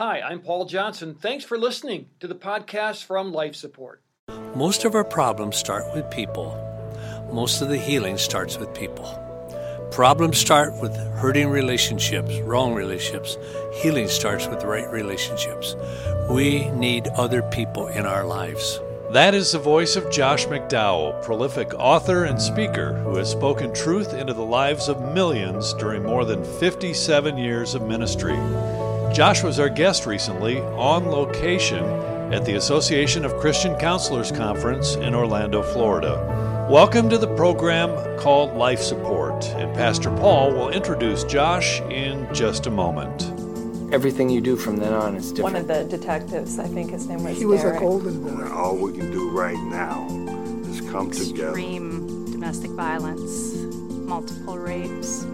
Hi, I'm Paul Johnson. Thanks for listening to the podcast from Life Support. Most of our problems start with people. Most of the healing starts with people. Problems start with hurting relationships, wrong relationships. Healing starts with the right relationships. We need other people in our lives. That is the voice of Josh McDowell, prolific author and speaker who has spoken truth into the lives of millions during more than 57 years of ministry. Josh was our guest recently on location at the Association of Christian Counselors Conference in Orlando, Florida. Welcome to the program called Life Support, and Pastor Paul will introduce Josh in just a moment. Everything you do from then on is different. One of the detectives, I think his name was He was a golden boy. All we can do right now is come together. extreme domestic violence, multiple rapes.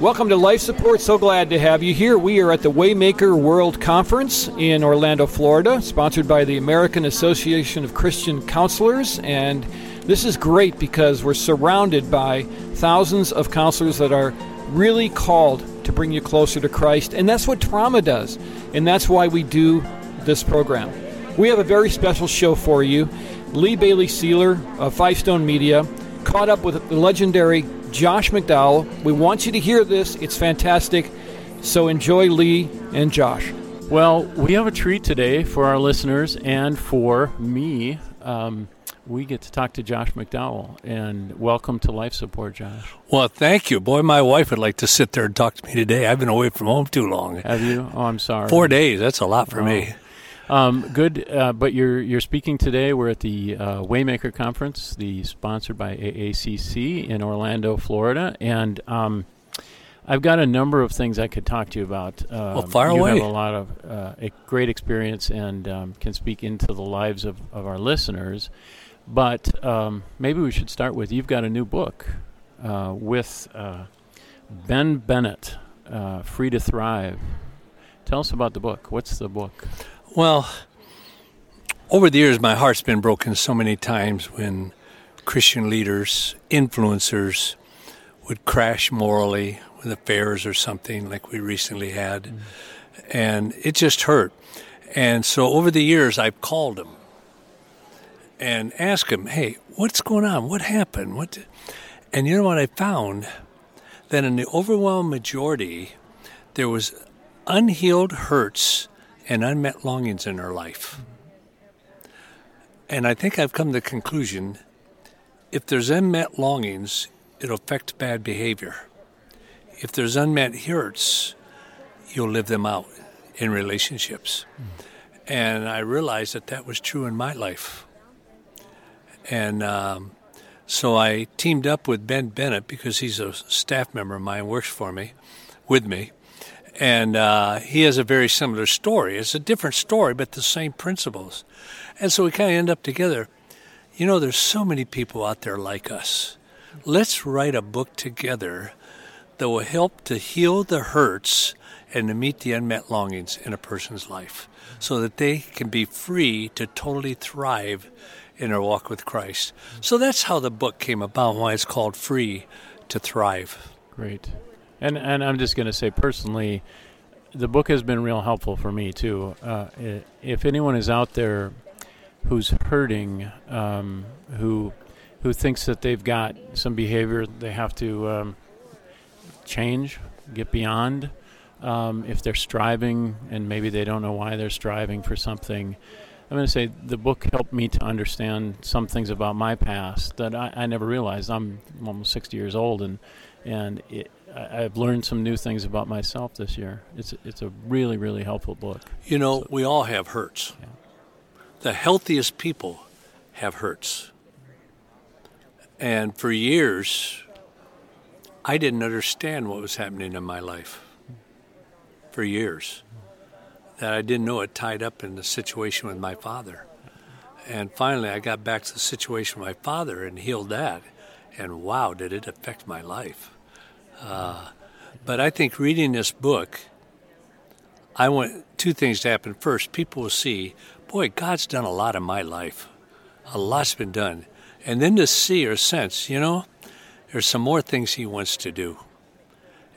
Welcome to Life Support. So glad to have you here. We are at the Waymaker World Conference in Orlando, Florida, sponsored by the American Association of Christian Counselors. And this is great because we're surrounded by thousands of counselors that are really called to bring you closer to Christ. And that's what trauma does. And that's why we do this program. We have a very special show for you. Lee Bailey Seiler of Five Stone Media caught up with the legendary Josh McDowell. We want you to hear this. It's fantastic. So enjoy Lee and Josh. Well, we have a treat today for our listeners and for me. Um, we get to talk to Josh McDowell, and welcome to Life Support, Josh. Well, thank you. Boy, my wife would like to sit there and talk to me today. I've been away from home too long. Have you? Oh, I'm sorry. Four days, that's a lot for me. Um, good, uh, but you're you're speaking today. We're at the uh, Waymaker Conference, the sponsored by AACC in Orlando, Florida, and um, I've got a number of things I could talk to you about. Um, Well, fire you away. have a lot of uh, a great experience and um, can speak into the lives of, of our listeners. But um, maybe we should start with you've got a new book uh, with uh, Ben Bennett, uh, Free to Thrive. Tell us about the book. What's the book? Well, over the years, my heart's been broken so many times when Christian leaders, influencers, would crash morally with affairs or something like we recently had. Mm-hmm. And it just hurt. And so over the years, I've called them and asked them, hey, what's going on? What happened? What? And you know what I found? That in the overwhelming majority, there was unhealed hurts and unmet longings in their life. And I think I've come to the conclusion if there's unmet longings, it'll affect bad behavior. If there's unmet hurts, you'll live them out in relationships. And I realized that that was true in my life. And um, so I teamed up with Ben Bennett because he's a staff member of mine, works for me, with me. And uh, he has a very similar story. It's a different story, but the same principles. And so we kind of end up together. You know, there's so many people out there like us. Let's write a book together that will help to heal the hurts and to meet the unmet longings in a person's life so that they can be free to totally thrive in their walk with Christ. So that's how the book came about, why it's called Free to Thrive. Great. And and I'm just going to say personally, the book has been real helpful for me too. Uh, if anyone is out there who's hurting, um, who who thinks that they've got some behavior they have to um, change, get beyond, um, if they're striving and maybe they don't know why they're striving for something. I'm going to say the book helped me to understand some things about my past that I, I never realized. I'm almost 60 years old, and and it, I, I've learned some new things about myself this year. It's it's a really really helpful book. You know, we all have hurts. The healthiest people have hurts. And for years, I didn't understand what was happening in my life. For years. Mm-hmm. That I didn't know it tied up in the situation with my father. And finally, I got back to the situation with my father and healed that. And wow, did it affect my life. Uh, but I think reading this book, I want two things to happen. First, people will see, boy, God's done a lot in my life. A lot's been done. And then to see or sense, you know, there's some more things He wants to do.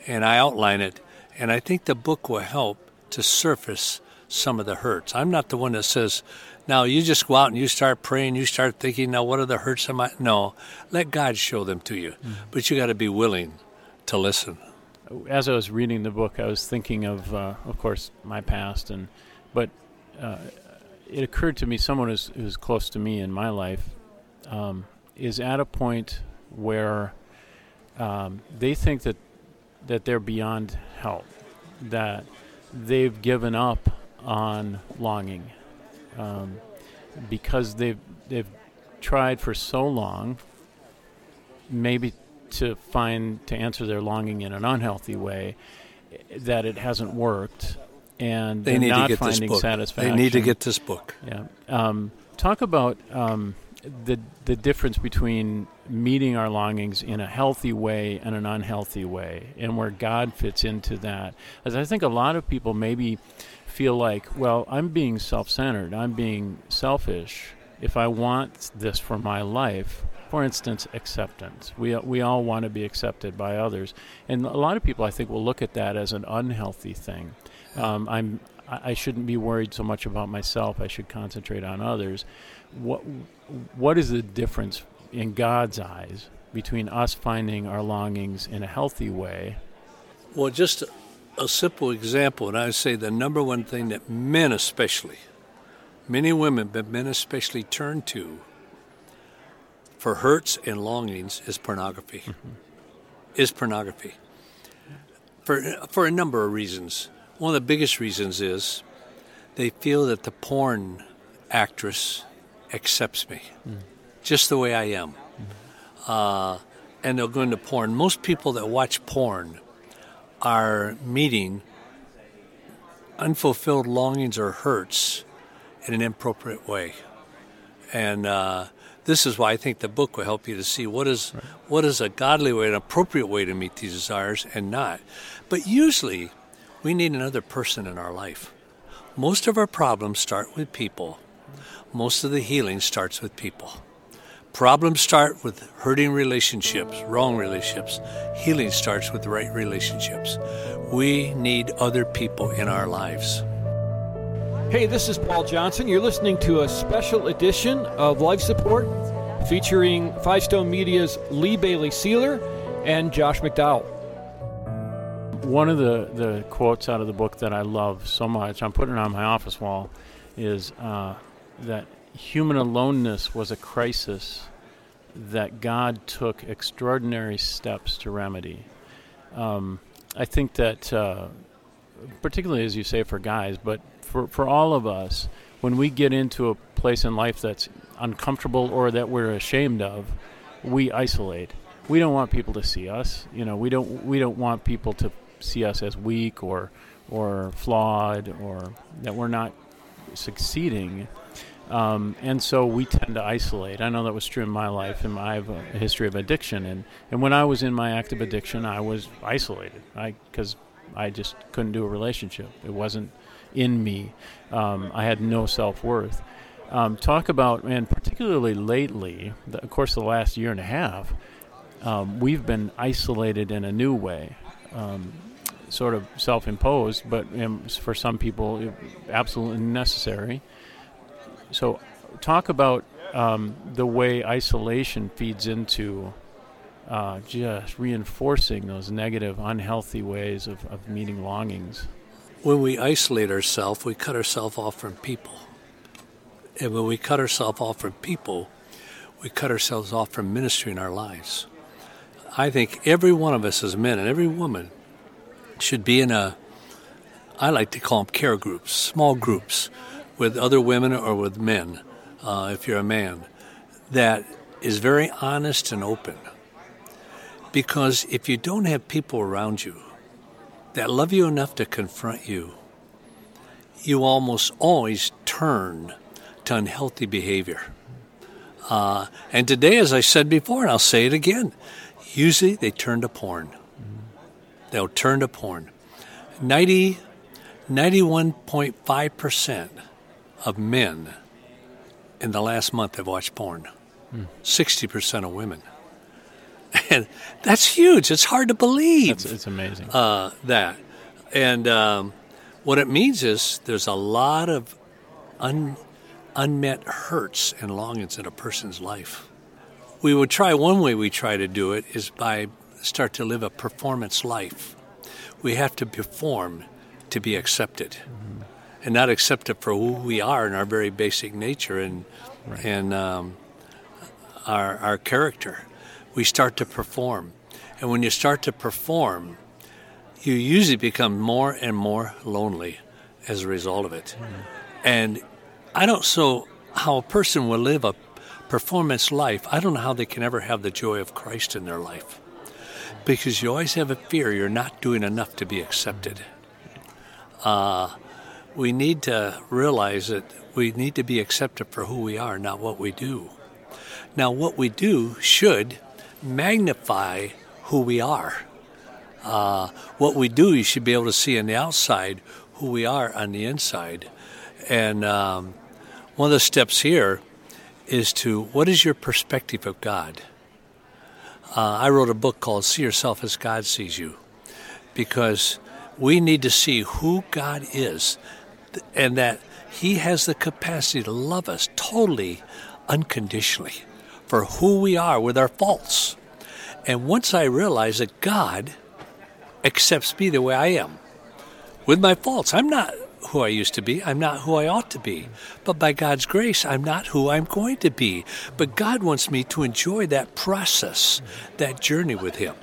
And I outline it. And I think the book will help to surface some of the hurts. I'm not the one that says, now you just go out and you start praying, you start thinking, now what are the hurts of my. No, let God show them to you. Mm-hmm. But you got to be willing to listen. As I was reading the book, I was thinking of, uh, of course, my past, and but uh, it occurred to me someone who's, who's close to me in my life um, is at a point where um, they think that that they're beyond help, that they've given up on longing um, because they've they've tried for so long, maybe to find to answer their longing in an unhealthy way, that it hasn't worked, and they need not to get finding this book. satisfaction. They need to get this book. Yeah. Um, talk about um, the the difference between meeting our longings in a healthy way and an unhealthy way, and where God fits into that. As I think a lot of people maybe feel like, well, I'm being self-centered, I'm being selfish. If I want this for my life, for instance, acceptance. We we all want to be accepted by others, and a lot of people I think will look at that as an unhealthy thing. Um, I'm I shouldn't be worried so much about myself. I should concentrate on others. What what is the difference in God's eyes between us finding our longings in a healthy way? Well, just a, simple example, and I would say the number one thing that men, especially, many women, but men especially, turn to for hurts and longings is pornography. Mm-hmm. Is pornography for for a number of reasons. One of the biggest reasons is they feel that the porn actress accepts me mm. just the way I am. Mm. Uh, and they'll go into porn. Most people that watch porn are meeting unfulfilled longings or hurts in an inappropriate way. And uh, this is why I think the book will help you to see what is right. what is a godly way, an appropriate way to meet these desires, and not. But usually, we need another person in our life. Most of our problems start with people. Most of the healing starts with people. Problems start with hurting relationships, wrong relationships. Healing starts with the right relationships. We need other people in our lives. Hey, this is Paul Johnson. You're listening to a special edition of Life Support featuring Five Stone Media's Lee Bailey Seiler and Josh McDowell one of the, the quotes out of the book that I love so much, I'm putting it on my office wall, is uh, that human aloneness was a crisis that God took extraordinary steps to remedy. Um, I think that, uh, particularly as you say for guys, but for, for all of us, when we get into a place in life that's uncomfortable or that we're ashamed of, we isolate. We don't want people to see us. You know, we don't we don't want people to see us as weak or or flawed or that we're not succeeding. Um, and so we tend to isolate. I know that was true in my life, and I have a history of addiction. And, and when I was in my active addiction, I was isolated because I, I just couldn't do a relationship. It wasn't in me. Um, I had no self worth. Um, talk about, and particularly lately, the, of course, the last year and a half, um, we've been isolated in a new way. Um, sort of self-imposed, but um, for some people, absolutely necessary. So, talk about um, the way isolation feeds into uh, just reinforcing those negative, unhealthy ways of, of meeting longings. When we isolate ourselves, we cut ourselves off from people. And when we cut ourselves off from people, we cut ourselves off from ministry in our lives. I think every one of us as men and every woman should be in a, I like to call them care groups, small groups with other women or with men, uh, if you're a man, that is very honest and open. Because if you don't have people around you that love you enough to confront you, you almost always turn to unhealthy behavior. Uh, and today, as I said before, and I'll say it again, usually they turn to porn they'll turn to porn. 90, 91.5% of men in the last month have watched porn. Hmm. 60% of women. And that's huge. It's hard to believe. That's, it's amazing. Uh, that. And um, What it means is there's a lot of un, unmet hurts and longings in a person's life. We would try one way we try to do it is by start to live a performance life. We have to perform to be accepted, mm-hmm. And not accepted for who we are in our very basic nature and right. and um, our our character. We start to perform, and when you start to perform, you usually become more and more lonely as a result of it. Mm-hmm. And I don't so how a person will live a performance life. I don't know how they can ever have the joy of Christ in their life because you always have a fear you're not doing enough to be accepted. Uh, we need to realize that we need to be accepted for who we are, not what we do. Now, what we do should magnify who we are. Uh, what we do, you should be able to see on the outside who we are on the inside. And um, one of the steps here is to what is your perspective of God? Uh, I wrote a book called See Yourself as God Sees You because we need to see who God is and that He has the capacity to love us totally unconditionally for who we are with our faults. And once I realize that God accepts me the way I am with my faults, I'm not who I used to be. I'm not who I ought to be. But by God's grace, I'm not who I'm going to be. But God wants me to enjoy that process, that journey with Him.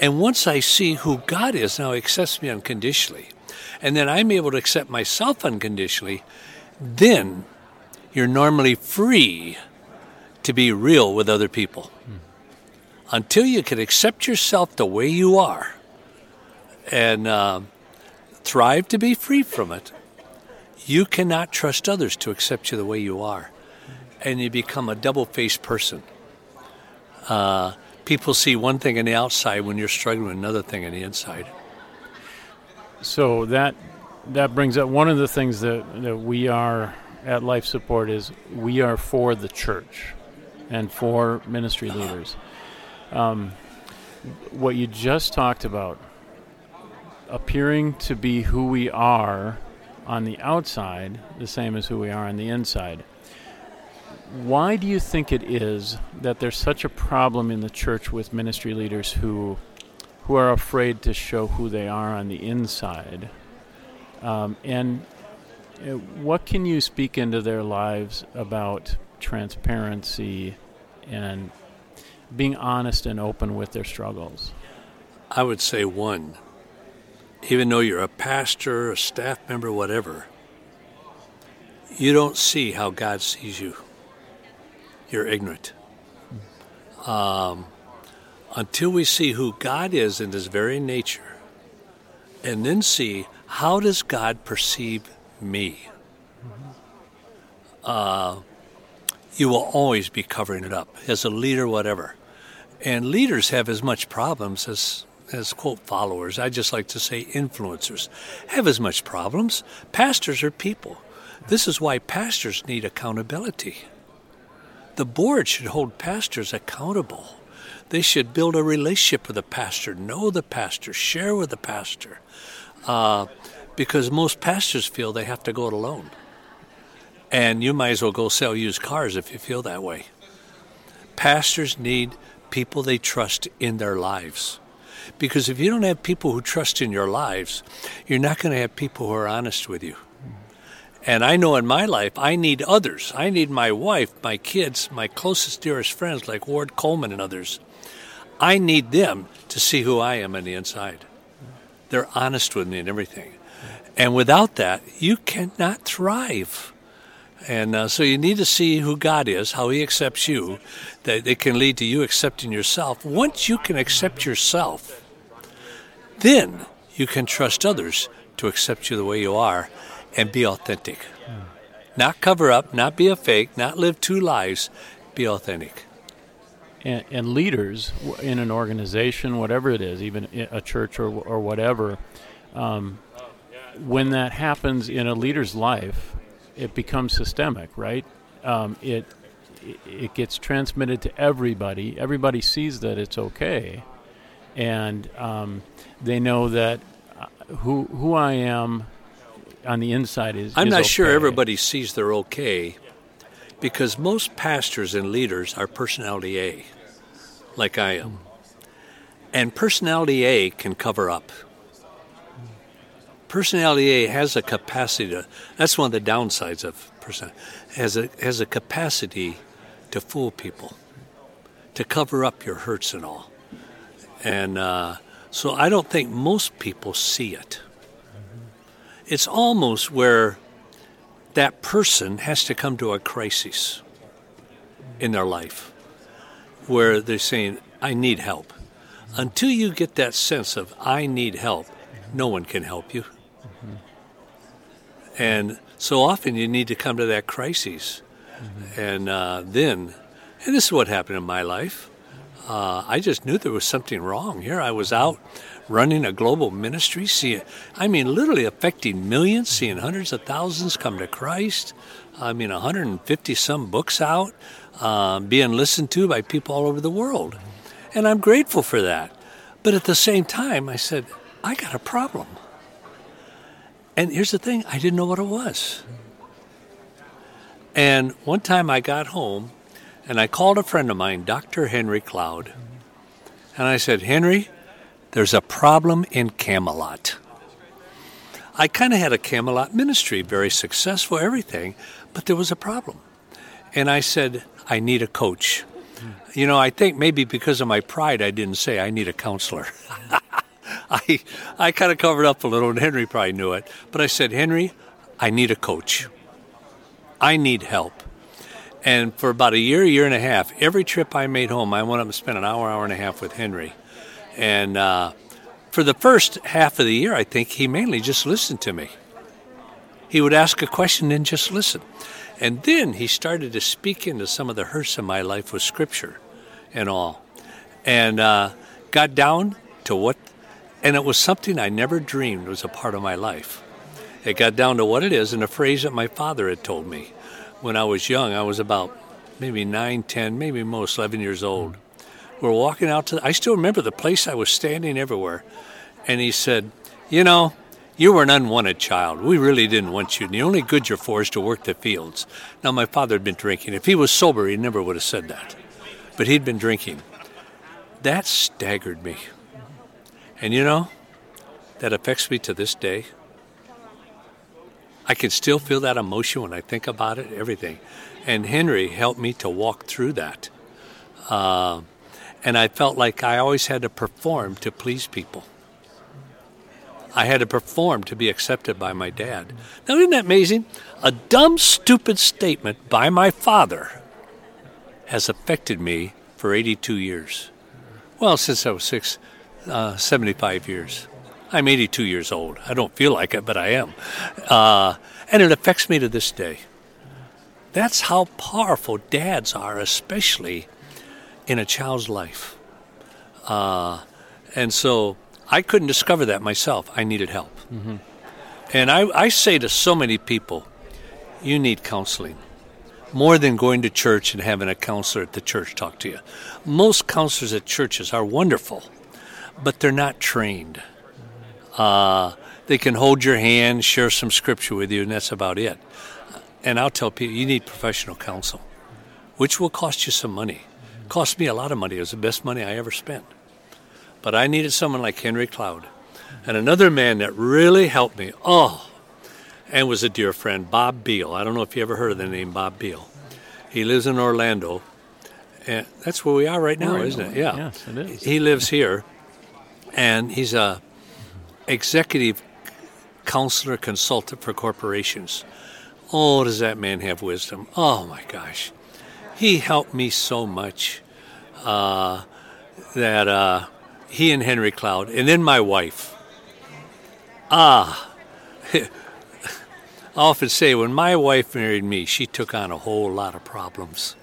And once I see who God is, now He accepts me unconditionally, and then I'm able to accept myself unconditionally, then you're normally free to be real with other people. Until you can accept yourself the way you are and uh, thrive to be free from it, you cannot trust others to accept you the way you are. And you become a double faced person. Uh, people see one thing on the outside when you're struggling with another thing on the inside. So that that brings up one of the things that, that we are at Life Support is we are for the church and for ministry leaders. Um, what you just talked about, appearing to be who we are on the outside the same as who we are on the inside. Why do you think it is that there's such a problem in the church with ministry leaders who who are afraid to show who they are on the inside? Um, and uh, what can you speak into their lives about transparency and being honest and open with their struggles? I would say one, even though you're a pastor, a staff member, whatever, you don't see how God sees you. You're ignorant. Um, until we see who God is in His very nature, and then see how does God perceive me, uh, you will always be covering it up as a leader, whatever. And leaders have as much problems as as quote followers, I just like to say influencers, have as much problems. Pastors are people. This is why pastors need accountability. The board should hold pastors accountable. They should build a relationship with the pastor, know the pastor, share with the pastor, uh, because most pastors feel they have to go it alone. And you might as well go sell used cars if you feel that way. Pastors need people they trust in their lives. Because if you don't have people who trust in your lives, you're not going to have people who are honest with you. And I know in my life, I need others. I need my wife, my kids, my closest, dearest friends like Ward Coleman and others. I need them to see who I am on the inside. They're honest with me and everything. And without that, you cannot thrive. And uh, so you need to see who God is, how He accepts you, that it can lead to you accepting yourself. Once you can accept yourself, then you can trust others to accept you the way you are and be authentic. Not cover up, not be a fake, not live two lives, be authentic. And, and, leaders in an organization, whatever it is, even a church or, or whatever, um, when that happens in a leader's life, it becomes systemic, right? Um, it it gets transmitted to everybody. Everybody sees that it's okay, and um, they know that uh, who who I am on the inside is. I'm is not sure everybody sees they're okay because most pastors and leaders are personality A, like I am. And personality A can cover up. Personality A has a capacity to, that's one of the downsides of personality, has a, has a capacity to fool people, to cover up your hurts and all. And uh, so I don't think most people see it. It's almost where that person has to come to a crisis in their life where they're saying, I need help. Until you get that sense of, I need help, no one can help you. And so often you need to come to that crisis. And uh, then, and this is what happened in my life. Uh, I just knew there was something wrong here. I was out running a global ministry, seeing, I mean, literally affecting millions, seeing hundreds of thousands come to Christ. I mean, 150 some books out, uh, being listened to by people all over the world. And I'm grateful for that. But at the same time, I said, I got a problem. And here's the thing I didn't know what it was. And one time I got home and I called a friend of mine, Dr. Henry Cloud, and I said, Henry, there's a problem in Camelot. I kind of had a Camelot ministry, very successful, everything, but there was a problem. And I said, I need a coach. You know, I think maybe because of my pride, I didn't say I need a counselor. I, I kind of covered up a little, and Henry probably knew it. But I said, Henry, I need a coach. I need help. And for about a year, year and a half, every trip I made home, I went up and spent an hour, hour and a half with Henry. And uh, for the first half of the year, I think he mainly just listened to me. He would ask a question and just listen. And then he started to speak into some of the hurts of my life with scripture and all. And uh, got down to what, and it was something I never dreamed was a part of my life. It got down to what it is and a phrase that my father had told me when I was young. I was about maybe 9, 10, maybe most 11 years old. We're walking out to, I still remember the place I was standing everywhere. And he said, You know, you were an unwanted child. We really didn't want you. And the only good you're for is to work the fields. Now, my father had been drinking. If he was sober, he never would have said that. But he'd been drinking. That staggered me. And you know, that affects me to this day. I can still feel that emotion when I think about it, everything. And Henry helped me to walk through that. Uh, and I felt like I always had to perform to please people. I had to perform to be accepted by my dad. Now, isn't that amazing? A dumb, stupid statement by my father has affected me for 82 years. Well, since I was six, uh, 75 years. I'm 82 years old. I don't feel like it, but I am. Uh, and it affects me to this day. That's how powerful dads are, especially in a child's life. Uh, and so I couldn't discover that myself. I needed help. Mm-hmm. And I, I say to so many people, you need counseling. More than going to church and having a counselor at the church talk to you. Most counselors at churches are wonderful, but they're not trained. Uh, they can hold your hand, share some scripture with you, and that's about it. And I'll tell people you need professional counsel, which will cost you some money. It cost me a lot of money. It was the best money I ever spent. But I needed someone like Henry Cloud. And another man that really helped me, oh, and was a dear friend, Bob Beal. I don't know if you ever heard of the name Bob Beal. He lives in Orlando. And that's where we are right now, isn't it? Yeah. Yes, it is. He lives here, and he's a executive counselor consultant for corporations. Oh, does that man have wisdom? Oh my gosh, he helped me so much uh, that uh, he and Henry Cloud, and then my wife. Ah, I often say when my wife married me, she took on a whole lot of problems.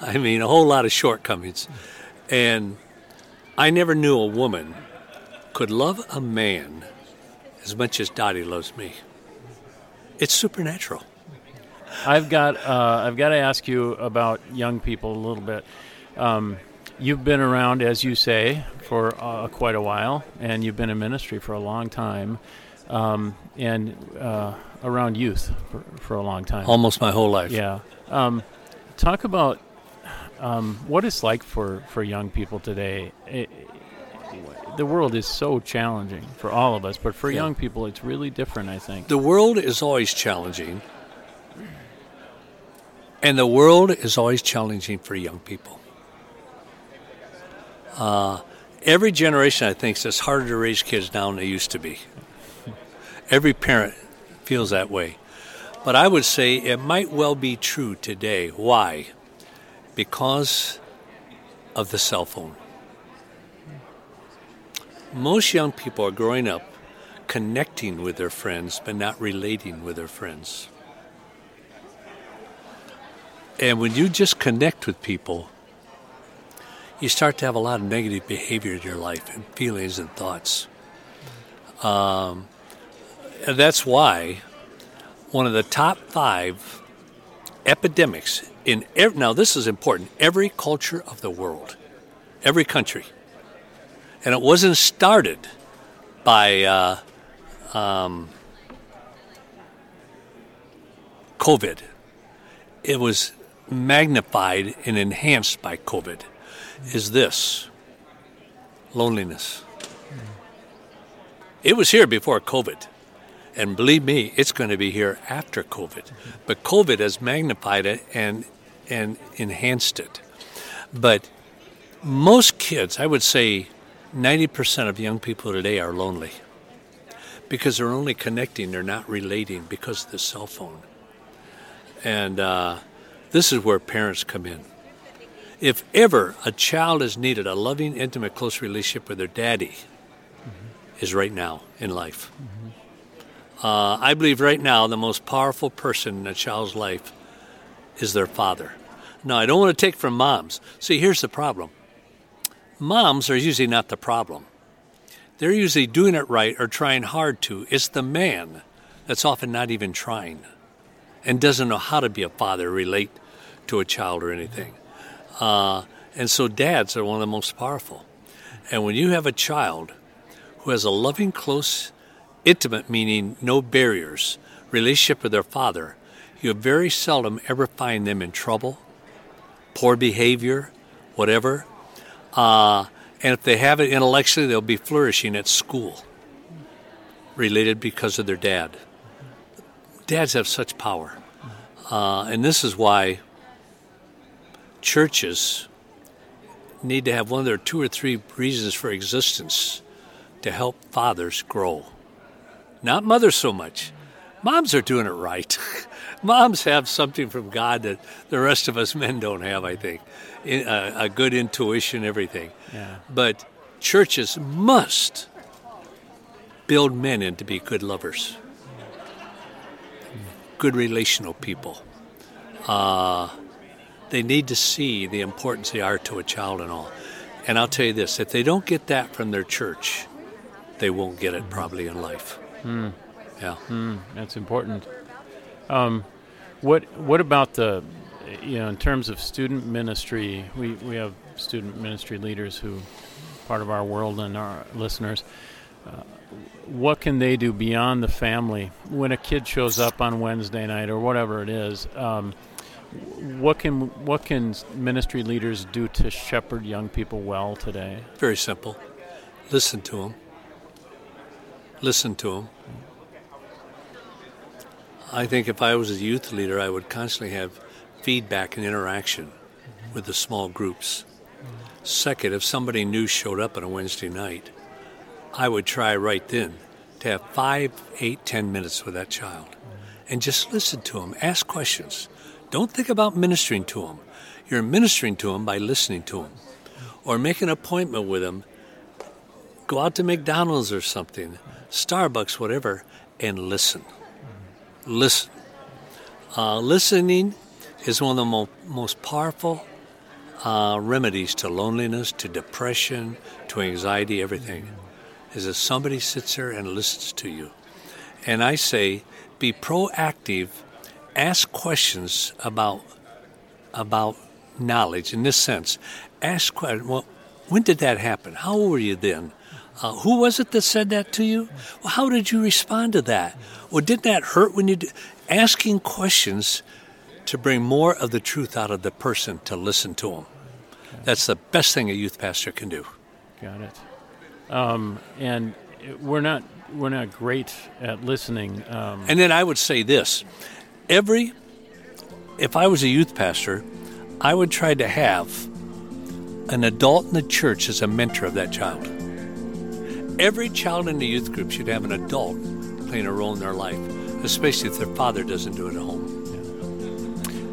I mean, a whole lot of shortcomings, and I never knew a woman could love a man as much as Dottie loves me. It's supernatural. I've got uh, I've got to ask you about young people a little bit. Um, you've been around, as you say, for uh, quite a while, and you've been in ministry for a long time. um, and uh, around youth for, for, a long time. Almost my whole life. Yeah. Um, talk about um, what it's like for, for young people today. It, the world is so challenging for all of us, but for yeah. young people, it's really different, I think. The world is always challenging, and the world is always challenging for young people. Uh, every generation, I think, is harder to raise kids now than they used to be. Every parent feels that way. But I would say it might well be true today. Why? Because of the cell phone. Most young people are growing up connecting with their friends, but not relating with their friends. And when you just connect with people, you start to have a lot of negative behavior in your life and feelings and thoughts. Um, and that's why one of the top five epidemics in every, now this is important every culture of the world, every country, and it wasn't started by uh, um, COVID. It was magnified and enhanced by COVID. Is this loneliness? It was here before COVID. And believe me, it's going to be here after COVID. But COVID has magnified it and and enhanced it. But most kids, I would say 90% of young people today are lonely because they're only connecting, they're not relating because of the cell phone. And uh, this is where parents come in. If ever a child has needed a loving, intimate, close relationship with their daddy, mm-hmm. is right now in life. Mm-hmm. Uh, I believe right now the most powerful person in a child's life is their father. Now, I don't want to take from moms. See, here's the problem moms are usually not the problem. They're usually doing it right or trying hard to. It's the man that's often not even trying and doesn't know how to be a father, relate to a child or anything. Uh, and so dads are one of the most powerful. And when you have a child who has a loving, close, intimate, meaning no barriers, relationship with their father, you very seldom ever find them in trouble, poor behavior, whatever. Uh, and if they have it intellectually, they'll be flourishing at school, related because of their dad. Dads have such power. Uh, and this is why churches need to have one of their two or three reasons for existence to help fathers grow. Not mothers so much. Moms are doing it right. Moms have something from God that the rest of us men don't have, I think. A, a good intuition, everything. Yeah. But churches must build men in to be good lovers, good relational people. Uh, they need to see the importance they are to a child and all. And I'll tell you this if they don't get that from their church, they won't get it probably in life. Mm. Yeah. Mm, that's important. Um, what what about the you know in terms of student ministry? We we have student ministry leaders who part of our world and our listeners. Uh, what can they do beyond the family when a kid shows up on Wednesday night or whatever it is? Um, what can what can ministry leaders do to shepherd young people well today? Very simple. Listen to them. Listen to them. I think if I was a youth leader, I would constantly have feedback and interaction with the small groups. Second, if somebody new showed up on a Wednesday night, I would try right then to have five, eight, ten minutes with that child and just listen to them, ask questions. Don't think about ministering to them. You're ministering to them by listening to them or make an appointment with them. Go out to McDonald's or something, Starbucks, whatever, and listen. Listen. Uh, listening is one of the mo- most powerful uh, remedies to loneliness, to depression, to anxiety, everything. Is that somebody sits there and listens to you. And I say, be proactive ask questions about about knowledge in this sense. Ask questions. Well, when did that happen? How were you then? Uh, who was it that said that to you? Well, how did you respond to that? Well, didn't that hurt when you d- asking questions to bring more of the truth out of the person to listen to them? That's the best thing a youth pastor can do. Got it. Um, and we're not we're not great at listening. Um, And then I would say this: every, if I was a youth pastor, I would try to have an adult in the church as a mentor of that child. Every child in the youth group should have an adult playing a role in their life, especially if their father doesn't do it at home.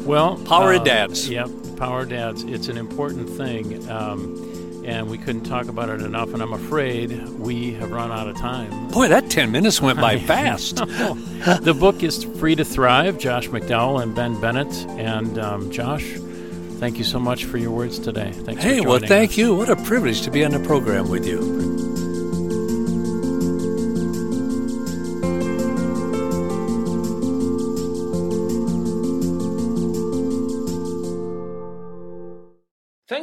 Well, Power of uh, dads. Yep, power of dads. It's an important thing, um, and we couldn't talk about it enough. And I'm afraid we have run out of time. Boy, that 10 minutes went by fast. the book is Free to Thrive. Josh McDowell and Ben Bennett. And um, Josh, thank you so much for your words today. Thanks. Hey, for well, thank us. you. What a privilege to be on the program with you.